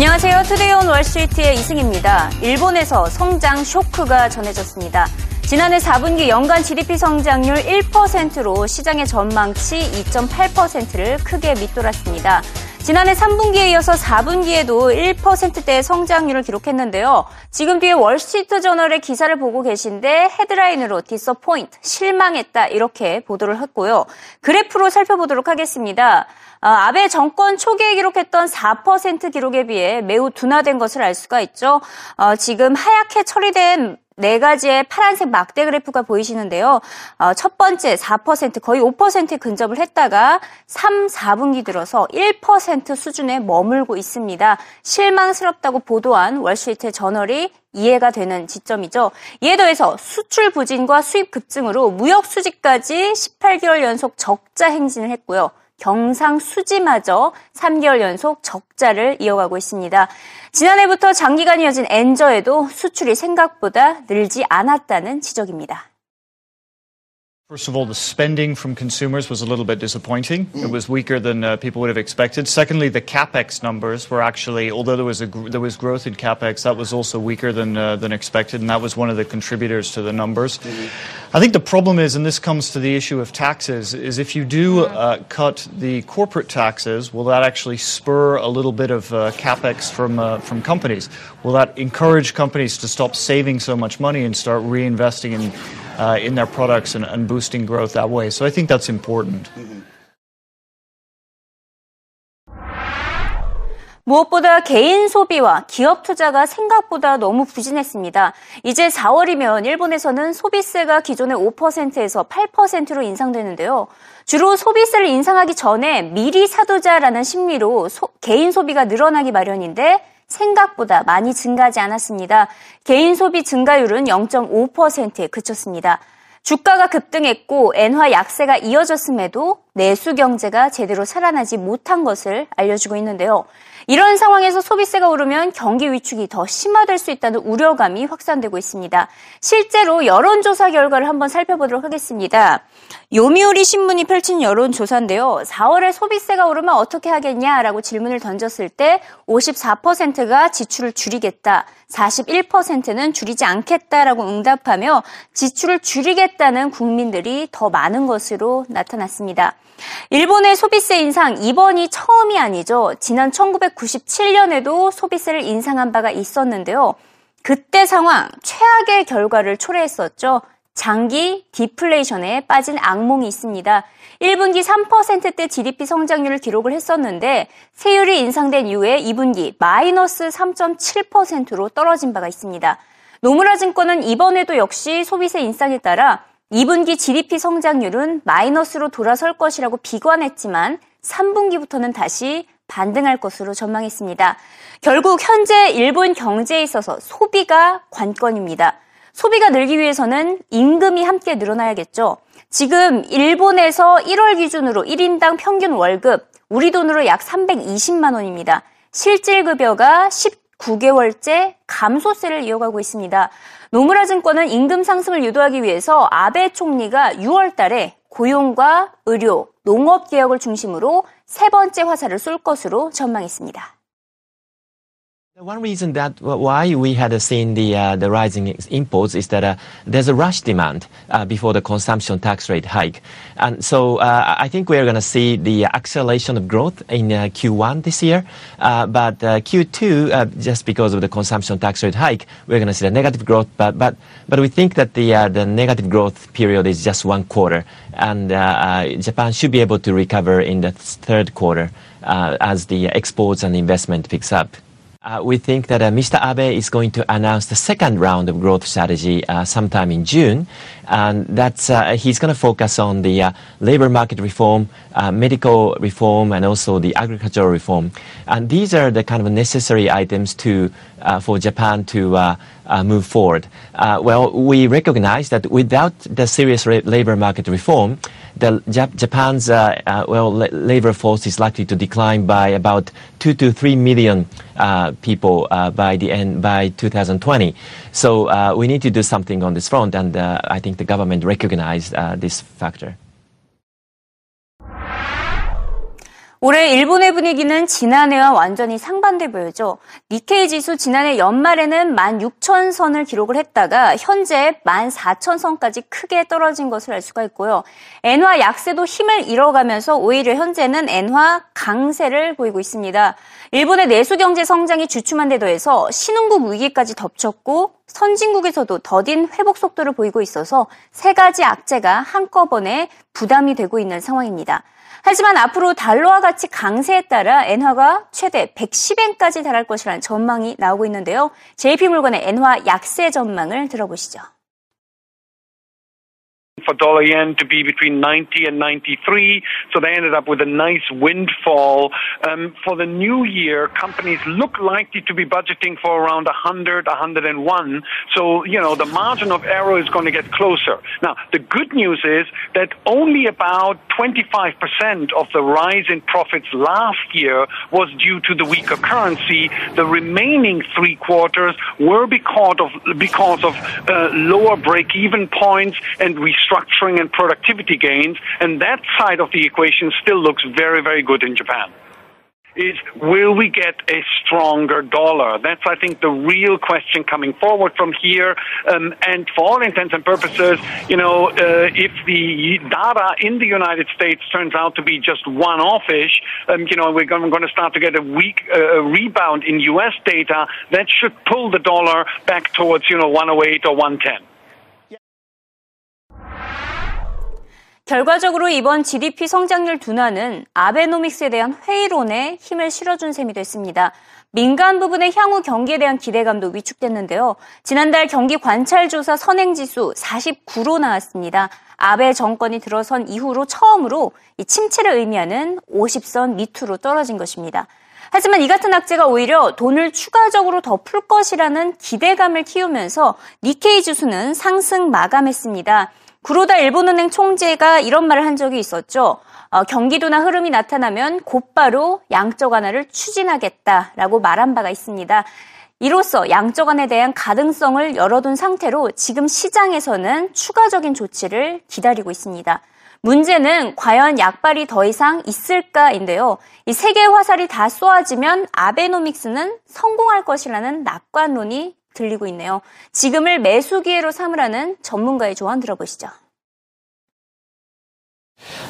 안녕하세요. 투데이 온 월스트리트의 이승입니다. 일본에서 성장 쇼크가 전해졌습니다. 지난해 4분기 연간 GDP 성장률 1%로 시장의 전망치 2.8%를 크게 밑돌았습니다. 지난해 3분기에 이어서 4분기에도 1%대의 성장률을 기록했는데요. 지금 뒤에 월스트리트 저널의 기사를 보고 계신데 헤드라인으로 disappoint, 실망했다 이렇게 보도를 했고요. 그래프로 살펴보도록 하겠습니다. 아, 아베 정권 초기에 기록했던 4% 기록에 비해 매우 둔화된 것을 알 수가 있죠. 어, 지금 하얗게 처리된 네 가지의 파란색 막대 그래프가 보이시는데요. 어, 첫 번째 4% 거의 5%에 근접을 했다가 3, 4분기 들어서 1% 수준에 머물고 있습니다. 실망스럽다고 보도한 월스트리트 저널이 이해가 되는 지점이죠. 이에 더해서 수출 부진과 수입 급증으로 무역 수지까지 18개월 연속 적자 행진을 했고요. 경상수지마저 3개월 연속 적자를 이어가고 있습니다. 지난해부터 장기간 이어진 엔저에도 수출이 생각보다 늘지 않았다는 지적입니다. First of all, the spending from consumers was a little bit disappointing. It was weaker than uh, people would have expected. Secondly, the capex numbers were actually, although there was a there was growth in capex, that was also weaker than uh, than expected, and that was one of the contributors to the numbers. Mm-hmm. I think the problem is, and this comes to the issue of taxes, is if you do uh, cut the corporate taxes, will that actually spur a little bit of uh, capex from uh, from companies? Will that encourage companies to stop saving so much money and start reinvesting in uh, in their products and, and, boosting growth that way. So I think that's important. 무엇보다 개인 소비와 기업 투자가 생각보다 너무 부진했습니다. 이제 4월이면 일본에서는 소비세가 기존의 5%에서 8%로 인상되는데요. 주로 소비세를 인상하기 전에 미리 사두자라는 심리로 소, 개인 소비가 늘어나기 마련인데 생각보다 많이 증가하지 않았습니다. 개인 소비 증가율은 0.5%에 그쳤습니다. 주가가 급등했고 엔화 약세가 이어졌음에도 내수 경제가 제대로 살아나지 못한 것을 알려주고 있는데요. 이런 상황에서 소비세가 오르면 경기 위축이 더 심화될 수 있다는 우려감이 확산되고 있습니다. 실제로 여론조사 결과를 한번 살펴보도록 하겠습니다. 요미우리 신문이 펼친 여론조사인데요. 4월에 소비세가 오르면 어떻게 하겠냐라고 질문을 던졌을 때 54%가 지출을 줄이겠다, 41%는 줄이지 않겠다라고 응답하며 지출을 줄이겠다는 국민들이 더 많은 것으로 나타났습니다. 일본의 소비세 인상 이번이 처음이 아니죠. 지난 1997년에도 소비세를 인상한 바가 있었는데요. 그때 상황 최악의 결과를 초래했었죠. 장기 디플레이션에 빠진 악몽이 있습니다. 1분기 3%대 GDP 성장률을 기록을 했었는데 세율이 인상된 이후에 2분기 마이너스 3.7%로 떨어진 바가 있습니다. 노무라 증권은 이번에도 역시 소비세 인상에 따라 2분기 GDP 성장률은 마이너스로 돌아설 것이라고 비관했지만 3분기부터는 다시 반등할 것으로 전망했습니다. 결국 현재 일본 경제에 있어서 소비가 관건입니다. 소비가 늘기 위해서는 임금이 함께 늘어나야겠죠. 지금 일본에서 1월 기준으로 1인당 평균 월급 우리 돈으로 약 320만 원입니다. 실질 급여가 19개월째 감소세를 이어가고 있습니다. 노무라 증권은 임금 상승을 유도하기 위해서 아베 총리가 6월 달에 고용과 의료, 농업 개혁을 중심으로 세 번째 화살을 쏠 것으로 전망했습니다. One reason that why we had seen the uh, the rising imports is that uh, there's a rush demand uh, before the consumption tax rate hike, and so uh, I think we're going to see the acceleration of growth in uh, Q1 this year, uh, but Q2 just because of the consumption tax rate hike, we're going to see the negative growth. But but but we think that the the negative growth period is just one quarter, and Japan should be able to recover in the third quarter as the exports and investment picks up. Uh, we think that uh, Mr. Abe is going to announce the second round of growth strategy uh, sometime in June, and that's uh, he's going to focus on the uh, labor market reform, uh, medical reform, and also the agricultural reform. And these are the kind of necessary items to for Japan to move forward. well, we recognize that without the serious labor market reform, the Jap- Japan's uh, uh, well la- labor force is likely to decline by about two to three million uh, people by the end by 2020. So we need to do something on this front, and I think the government recognized this factor. 올해 일본의 분위기는 지난해와 완전히 상반돼 보여죠. 니케이 지수 지난해 연말에는 16,000선을 기록을 했다가 현재 14,000선까지 크게 떨어진 것을 알 수가 있고요. 엔화 약세도 힘을 잃어가면서 오히려 현재는 엔화 강세를 보이고 있습니다. 일본의 내수 경제 성장이 주춤한 데 더해서 신흥국 위기까지 덮쳤고 선진국에서도 더딘 회복 속도를 보이고 있어서 세 가지 악재가 한꺼번에 부담이 되고 있는 상황입니다. 하지만 앞으로 달러와 같이 강세에 따라 엔화가 최대 110엔까지 달할 것이라는 전망이 나오고 있는데요. JP물건의 엔화 약세 전망을 들어보시죠. For dollar yen to be between 90 and 93. So they ended up with a nice windfall. Um, for the new year, companies look likely to be budgeting for around 100, 101. So, you know, the margin of error is going to get closer. Now, the good news is that only about 25% of the rise in profits last year was due to the weaker currency. The remaining three quarters were because of, because of uh, lower break-even points and restructuring restructuring and productivity gains, and that side of the equation still looks very, very good in Japan. Is will we get a stronger dollar? That's, I think, the real question coming forward from here. Um, and for all intents and purposes, you know, uh, if the data in the United States turns out to be just one-off-ish, um, you know, we're going, to start to get a weak uh, rebound in U.S. data that should pull the dollar back towards, you know, 108 or 110. 결과적으로 이번 GDP 성장률 둔화는 아베노믹스에 대한 회의론에 힘을 실어준 셈이 됐습니다. 민간 부분의 향후 경기에 대한 기대감도 위축됐는데요. 지난달 경기 관찰조사 선행지수 49로 나왔습니다. 아베 정권이 들어선 이후로 처음으로 이 침체를 의미하는 50선 밑으로 떨어진 것입니다. 하지만 이 같은 악재가 오히려 돈을 추가적으로 더 풀 것이라는 기대감을 키우면서 니케이 지수는 상승 마감했습니다. 구로다 일본은행 총재가 이런 말을 한 적이 있었죠. 어, 경기도나 흐름이 나타나면 곧바로 양적 완화를 추진하겠다라고 말한 바가 있습니다. 이로써 양적 완화에 대한 가능성을 열어둔 상태로 지금 시장에서는 추가적인 조치를 기다리고 있습니다. 문제는 과연 약발이 더 이상 있을까인데요. 이 세계의 화살이 다 쏘아지면 아베노믹스는 성공할 것이라는 낙관론이 들리고 있네요. 지금을 매수 기회로 삼으라는 전문가의 조언 들어보시죠.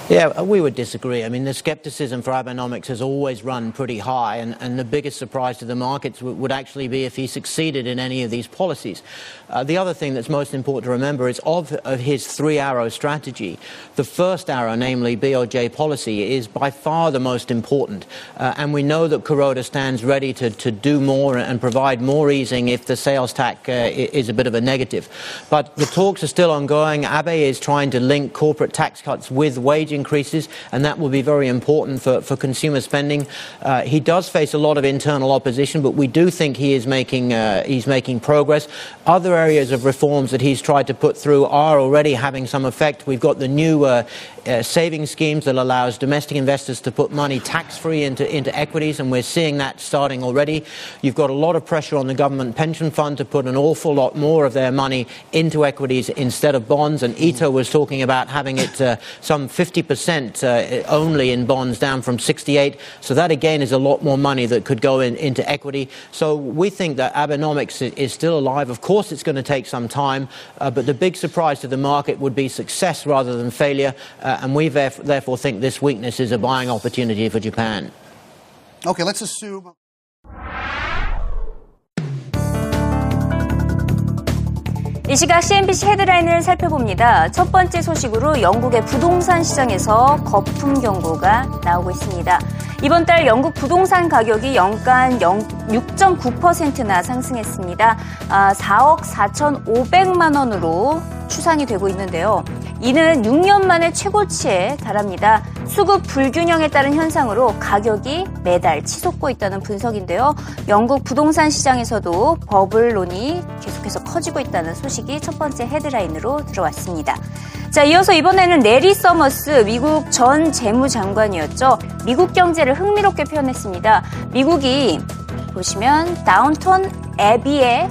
Yeah, we would disagree. I mean, the skepticism for Abenomics has always run pretty high, and, and the biggest surprise to the markets would actually be if he succeeded in any of these policies. Uh, the other thing that's most important to remember is of, of his three arrow strategy, the first arrow, namely BOJ policy, is by far the most important. Uh, and we know that Kuroda stands ready to, to do more and provide more easing if the sales tax uh, is a bit of a negative. But the talks are still ongoing. Abe is trying to link corporate tax cuts with wage increases, and that will be very important for, for consumer spending. Uh, he does face a lot of internal opposition, but we do think he is making, uh, he's making progress. Other areas of reforms that he's tried to put through are already having some effect. We've got the new uh, uh, saving schemes that allows domestic investors to put money tax-free into, into equities, and we're seeing that starting already. You've got a lot of pressure on the government pension fund to put an awful lot more of their money into equities instead of bonds, and Ito was talking about having it uh, some 50% uh, only in bonds down from 68. So that again is a lot more money that could go in, into equity. So we think that Abenomics is still alive. Of course, it's going to take some time, uh, but the big surprise to the market would be success rather than failure. Uh, and we therefore think this weakness is a buying opportunity for Japan. Okay, let's assume. 이 시각 CNBC 헤드라인을 살펴봅니다. 첫 번째 소식으로 영국의 부동산 시장에서 거품 경고가 나오고 있습니다. 이번 달 영국 부동산 가격이 연간 6.9%나 상승했습니다. 4억 4,500만 원으로 추산이 되고 있는데요. 이는 6년 만에 최고치에 달합니다. 수급 불균형에 따른 현상으로 가격이 매달 치솟고 있다는 분석인데요. 영국 부동산 시장에서도 버블론이 계속해서 커지고 있다는 소식이 첫 번째 헤드라인으로 들어왔습니다. 자, 이어서 이번에는 래리 서머스 미국 전 재무장관이었죠. 미국 경제를 흥미롭게 표현했습니다. 미국이 보시면 다운턴 애비에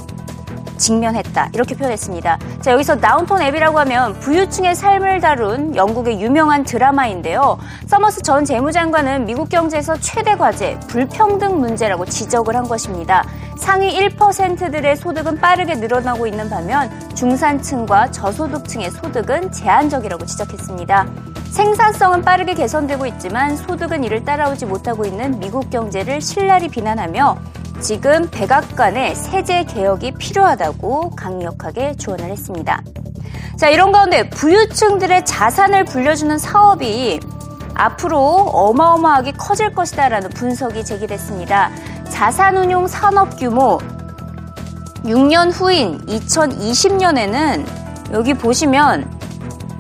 직면했다. 이렇게 표현했습니다. 자, 여기서 다운톤 애비라고 하면 부유층의 삶을 다룬 영국의 유명한 드라마인데요. 서머스 전 재무장관은 미국 경제에서 최대 과제, 불평등 문제라고 지적을 한 것입니다. 상위 1%들의 소득은 빠르게 늘어나고 있는 반면 중산층과 저소득층의 소득은 제한적이라고 지적했습니다. 생산성은 빠르게 개선되고 있지만 소득은 이를 따라오지 못하고 있는 미국 경제를 신랄히 비난하며 지금 백악관의 세제 개혁이 필요하다고 강력하게 조언을 했습니다. 자, 이런 가운데 부유층들의 자산을 불려주는 사업이 앞으로 어마어마하게 커질 것이다라는 분석이 제기됐습니다. 자산운용 산업 규모 6년 후인 2020년에는 여기 보시면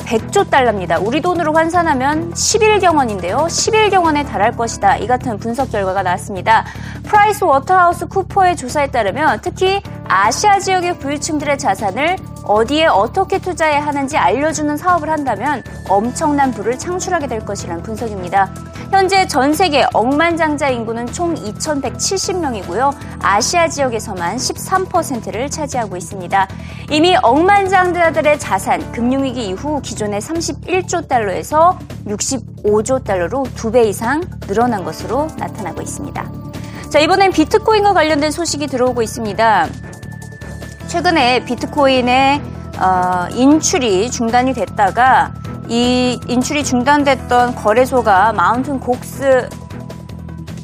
100조 달러입니다. 우리 돈으로 환산하면 11경 원인데요. 11경 원에 달할 것이다. 이 같은 분석 결과가 나왔습니다. 프라이스 워터하우스 쿠퍼의 조사에 따르면 특히 아시아 지역의 부유층들의 자산을 어디에 어떻게 투자해야 하는지 알려주는 사업을 한다면 엄청난 부를 창출하게 될 것이라는 분석입니다. 현재 전 세계 억만장자 인구는 총 2,170명이고요. 아시아 지역에서만 13%를 차지하고 있습니다. 이미 억만장자들의 자산, 금융위기 이후 기존의 31조 달러에서 65조 달러로 두 배 이상 늘어난 것으로 나타나고 있습니다. 자, 이번엔 비트코인과 관련된 소식이 들어오고 있습니다. 최근에 비트코인의 어, 인출이 중단이 됐다가 이 인출이 중단됐던 거래소가 마운틴 곡스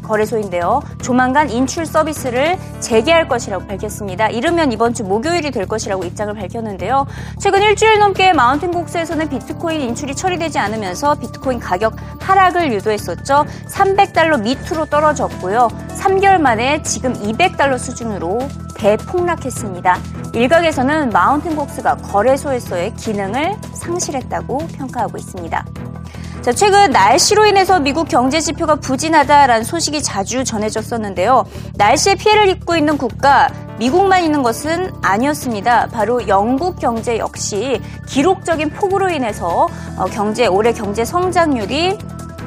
거래소인데요. 조만간 인출 서비스를 재개할 것이라고 밝혔습니다. 이르면 이번 주 목요일이 될 것이라고 입장을 밝혔는데요. 최근 일주일 넘게 마운틴 곡스에서는 비트코인 인출이 처리되지 않으면서 비트코인 가격 하락을 유도했었죠. 300달러 밑으로 떨어졌고요. 3개월 만에 지금 200달러 수준으로 대폭락했습니다. 일각에서는 마운틴 곡스가 거래소에서의 기능을 상실했다고 평가하고 있습니다. 자, 최근 날씨로 인해서 미국 경제 지표가 부진하다라는 소식이 자주 전해졌었는데요. 날씨에 피해를 입고 있는 국가 미국만 있는 것은 아니었습니다. 바로 영국 경제 역시 기록적인 폭우로 인해서 어, 경제 올해 경제 성장률이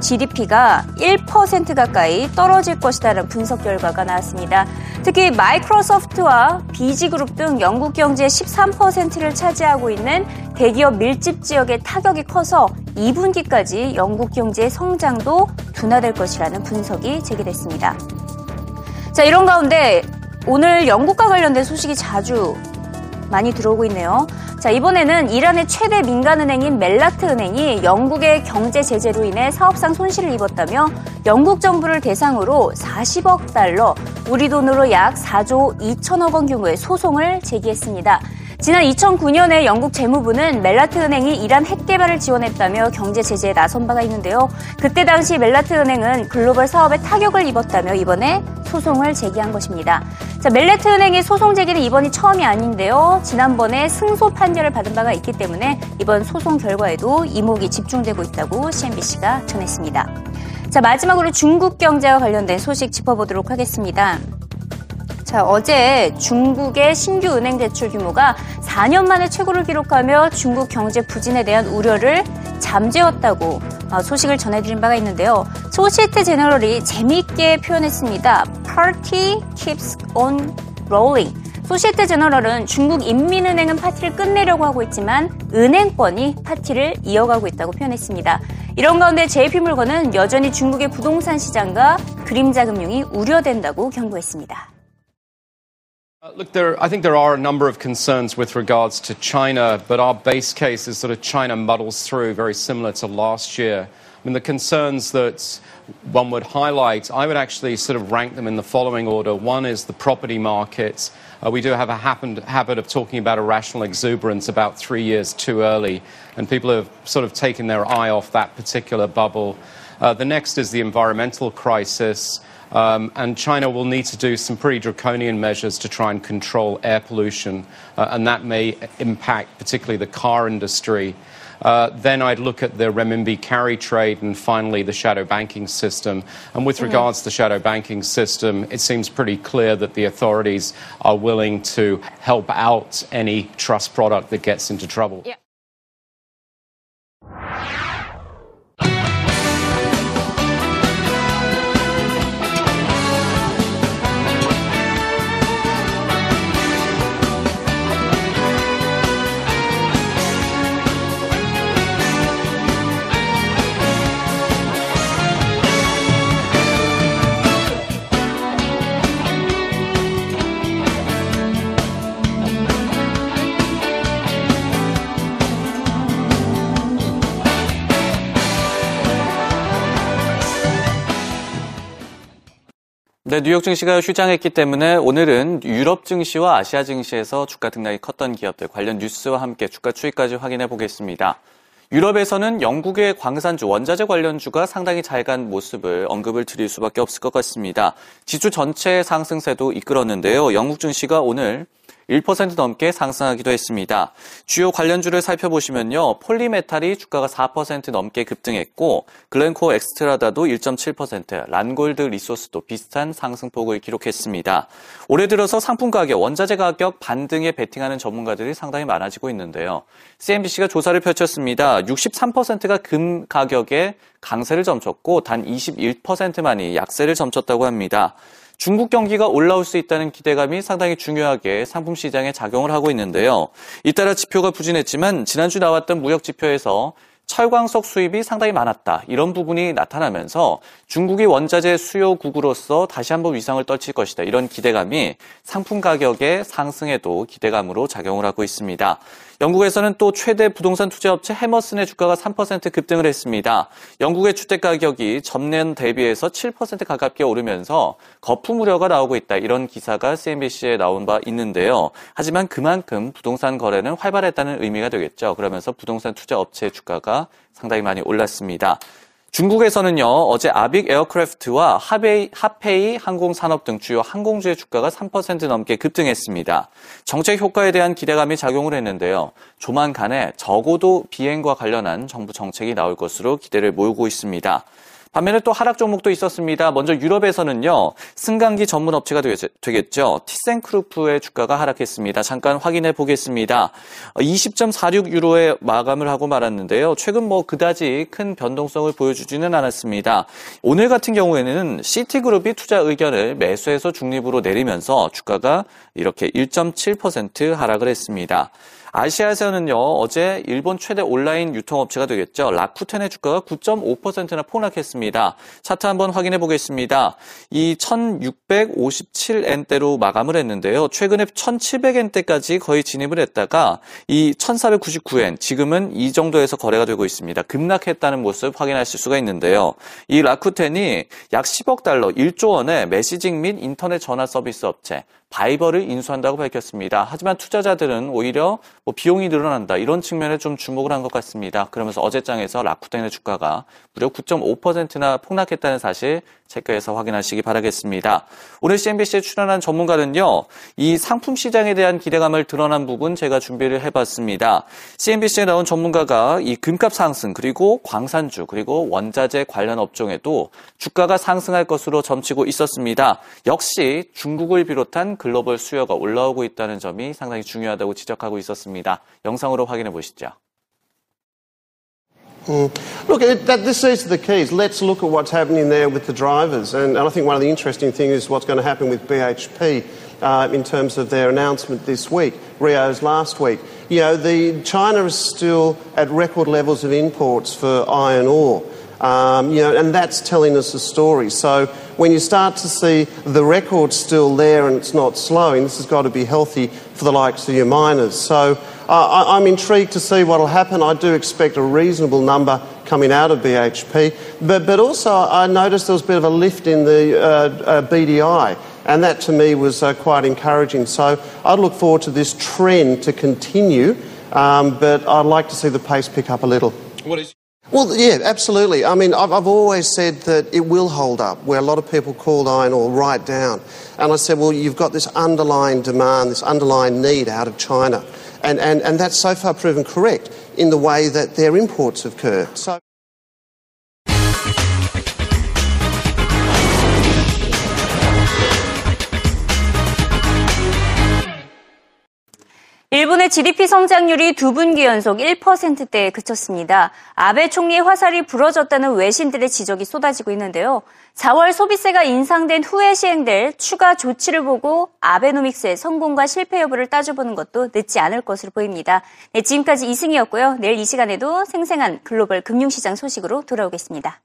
GDP가 1% 가까이 떨어질 것이다라는 분석 결과가 나왔습니다. 특히 마이크로소프트와 비지그룹 등 영국 경제의 13%를 차지하고 있는 대기업 밀집 지역의 타격이 커서 2분기까지 영국 경제의 성장도 둔화될 것이라는 분석이 제기됐습니다. 자, 이런 가운데 오늘 영국과 관련된 소식이 자주 많이 들어오고 있네요. 자, 이번에는 이란의 최대 민간은행인 멜라트 은행이 영국의 경제 제재로 인해 사업상 손실을 입었다며 영국 정부를 대상으로 40억 달러, 우리 돈으로 약 4조 2천억 원 규모의 소송을 제기했습니다. 지난 2009년에 영국 재무부는 멜라트 은행이 이란 핵 개발을 지원했다며 경제 제재에 나선 바가 있는데요. 그때 당시 멜라트 은행은 글로벌 사업에 타격을 입었다며 이번에 소송을 제기한 것입니다. 자, 멜라트 은행의 소송 제기는 이번이 처음이 아닌데요. 지난번에 승소 판결을 받은 바가 있기 때문에 이번 소송 결과에도 이목이 집중되고 있다고 CNBC가 전했습니다. 자, 마지막으로 중국 경제와 관련된 소식 짚어보도록 하겠습니다. 자, 어제 중국의 신규 은행 대출 규모가 4년 만에 최고를 기록하며 중국 경제 부진에 대한 우려를 잠재웠다고 어, 소식을 전해드린 바가 있는데요. 소시에테 제너럴이 재미있게 표현했습니다. Party keeps on rolling. 소시에테 제너럴은 중국 인민은행은 파티를 끝내려고 하고 있지만 은행권이 파티를 이어가고 있다고 표현했습니다. 이런 가운데 JP물건은 여전히 중국의 부동산 시장과 그림자 금융이 우려된다고 경고했습니다. Look, there, I think there are a number of concerns with regards to China, but our base case is sort of China muddles through very similar to last year. I mean, the concerns that one would highlight, I would actually sort of rank them in the following order. One is the property market. Uh, we do have a happen, habit of talking about irrational exuberance about three years too early, and people have sort of taken their eye off that particular bubble. Uh, the next is the environmental crisis. Um, and China will need to do some pretty draconian measures to try and control air pollution, uh, and that may impact particularly the car industry. Uh, then I'd look at the renminbi carry trade and finally the shadow banking system. And with mm-hmm. regards to the shadow banking system, it seems pretty clear that the authorities are willing to help out any trust product that gets into trouble. Yeah. 네, 뉴욕 증시가 휴장했기 때문에 오늘은 유럽 증시와 아시아 증시에서 주가 등락이 컸던 기업들 관련 뉴스와 함께 주가 추이까지 확인해 보겠습니다. 유럽에서는 영국의 광산주, 원자재 관련주가 상당히 잘 간 모습을 언급을 드릴 수밖에 없을 것 같습니다. 지수 전체 상승세도 이끌었는데요. 영국 증시가 오늘 1% 넘게 상승하기도 했습니다. 주요 관련주를 살펴보시면요. 폴리메탈이 주가가 4% 넘게 급등했고 글렌코어 엑스트라타도 1.7%, 랜드골드 리소스도 비슷한 상승폭을 기록했습니다. 올해 들어서 상품 가격, 원자재 가격 반등에 베팅하는 전문가들이 상당히 많아지고 있는데요. CNBC가 조사를 펼쳤습니다. 63%가 금 가격에 강세를 점쳤고 단 21%만이 약세를 점쳤다고 합니다. 중국 경기가 올라올 수 있다는 기대감이 상당히 중요하게 상품 시장에 작용을 하고 있는데요. 잇따라 지표가 부진했지만 지난주 나왔던 무역 지표에서 철광석 수입이 상당히 많았다. 이런 부분이 나타나면서 중국이 원자재 수요국으로서 다시 한번 위상을 떨칠 것이다. 이런 기대감이 상품 가격의 상승에도 기대감으로 작용을 하고 있습니다. 영국에서는 또 최대 부동산 투자업체 해머슨의 주가가 3% 급등을 했습니다. 영국의 주택 가격이 전년 대비해서 7% 가깝게 오르면서 거품 우려가 나오고 있다. 이런 기사가 CNBC에 나온 바 있는데요. 하지만 그만큼 부동산 거래는 활발했다는 의미가 되겠죠. 그러면서 부동산 투자 업체 주가가 상당히 많이 올랐습니다. 중국에서는요, 어제 아빅 에어크래프트와 하베이, 하페이 항공산업 등 주요 항공주의 주가가 3% 넘게 급등했습니다. 정책 효과에 대한 기대감이 작용을 했는데요. 조만간에 적어도 비행과 관련한 정부 정책이 나올 것으로 기대를 모으고 있습니다. 반면에 또 하락 종목도 있었습니다. 먼저 유럽에서는요, 승강기 전문 업체가 되겠죠. 티센크루프의 주가가 하락했습니다. 잠깐 확인해 보겠습니다. 20.46 유로에 마감을 하고 말았는데요. 최근 뭐 그다지 큰 변동성을 보여주지는 않았습니다. 오늘 같은 경우에는 시티그룹이 투자 의견을 매수해서 중립으로 내리면서 주가가 이렇게 1.7% 하락을 했습니다. 아시아에서는요, 어제 일본 최대 온라인 유통업체가 되겠죠. 라쿠텐의 주가가 9.5%나 폭락했습니다. 차트 한번 확인해 보겠습니다. 이 1657엔대로 마감을 했는데요. 최근에 1700엔대까지 거의 진입을 했다가 이 1499엔, 지금은 이 정도에서 거래가 되고 있습니다. 급락했다는 모습 확인하실 수가 있는데요. 이 라쿠텐이 약 10억 달러, 1조 원의 메시징 및 인터넷 전화 서비스 업체, 바이버를 인수한다고 밝혔습니다. 하지만 투자자들은 오히려 뭐 비용이 늘어난다 이런 측면에 좀 주목을 한 것 같습니다. 그러면서 어제장에서 라쿠텐의 주가가 무려 9.5%나 폭락했다는 사실 체크해서 확인하시기 바라겠습니다. 오늘 CNBC에 출연한 전문가는요, 이 상품 시장에 대한 기대감을 드러난 부분 제가 준비를 해봤습니다. CNBC에 나온 전문가가 이 금값 상승 그리고 광산주 그리고 원자재 관련 업종에도 주가가 상승할 것으로 점치고 있었습니다. 역시 중국을 비롯한 글로벌 수요가 올라오고 있다는 점이 상당히 중요하다고 지적하고 있었습니다. 영상으로 확인해 보시죠. Mm. Look, it, that, this is the keys. Let's look at what's happening there with the drivers. And, and I think one of the interesting things is what's going to happen with BHP uh, in terms of their announcement this week, Rio's last week. You know, the, China is still at record levels of imports for iron ore. Um, you know, and that's telling us a story. So when you start to see the record still there and it's not slowing, this has got to be healthy for the likes of your miners. So uh, I, am intrigued to see what will happen. I do expect a reasonable number coming out of BHP, but, but also I noticed there was a bit of a lift in the uh, uh, BDI. And that to me was uh, quite encouraging. So I'd look forward to this trend to continue, um, but I'd like to see the pace pick up a little. What is well, yeah, absolutely. I mean, I've, I've, always said that it will hold up, where a lot of people called iron ore right down. And I said, well, you've got this underlying demand, this underlying need out of China. And, and, and that's so far proven correct in the way that their imports have curved. So 일본의 GDP 성장률이 두 분기 연속 1%대에 그쳤습니다. 아베 총리의 화살이 부러졌다는 외신들의 지적이 쏟아지고 있는데요. 4월 소비세가 인상된 후에 시행될 추가 조치를 보고 아베노믹스의 성공과 실패 여부를 따져보는 것도 늦지 않을 것으로 보입니다. 네, 지금까지 이승이었고요. 내일 이 시간에도 생생한 글로벌 금융시장 소식으로 돌아오겠습니다.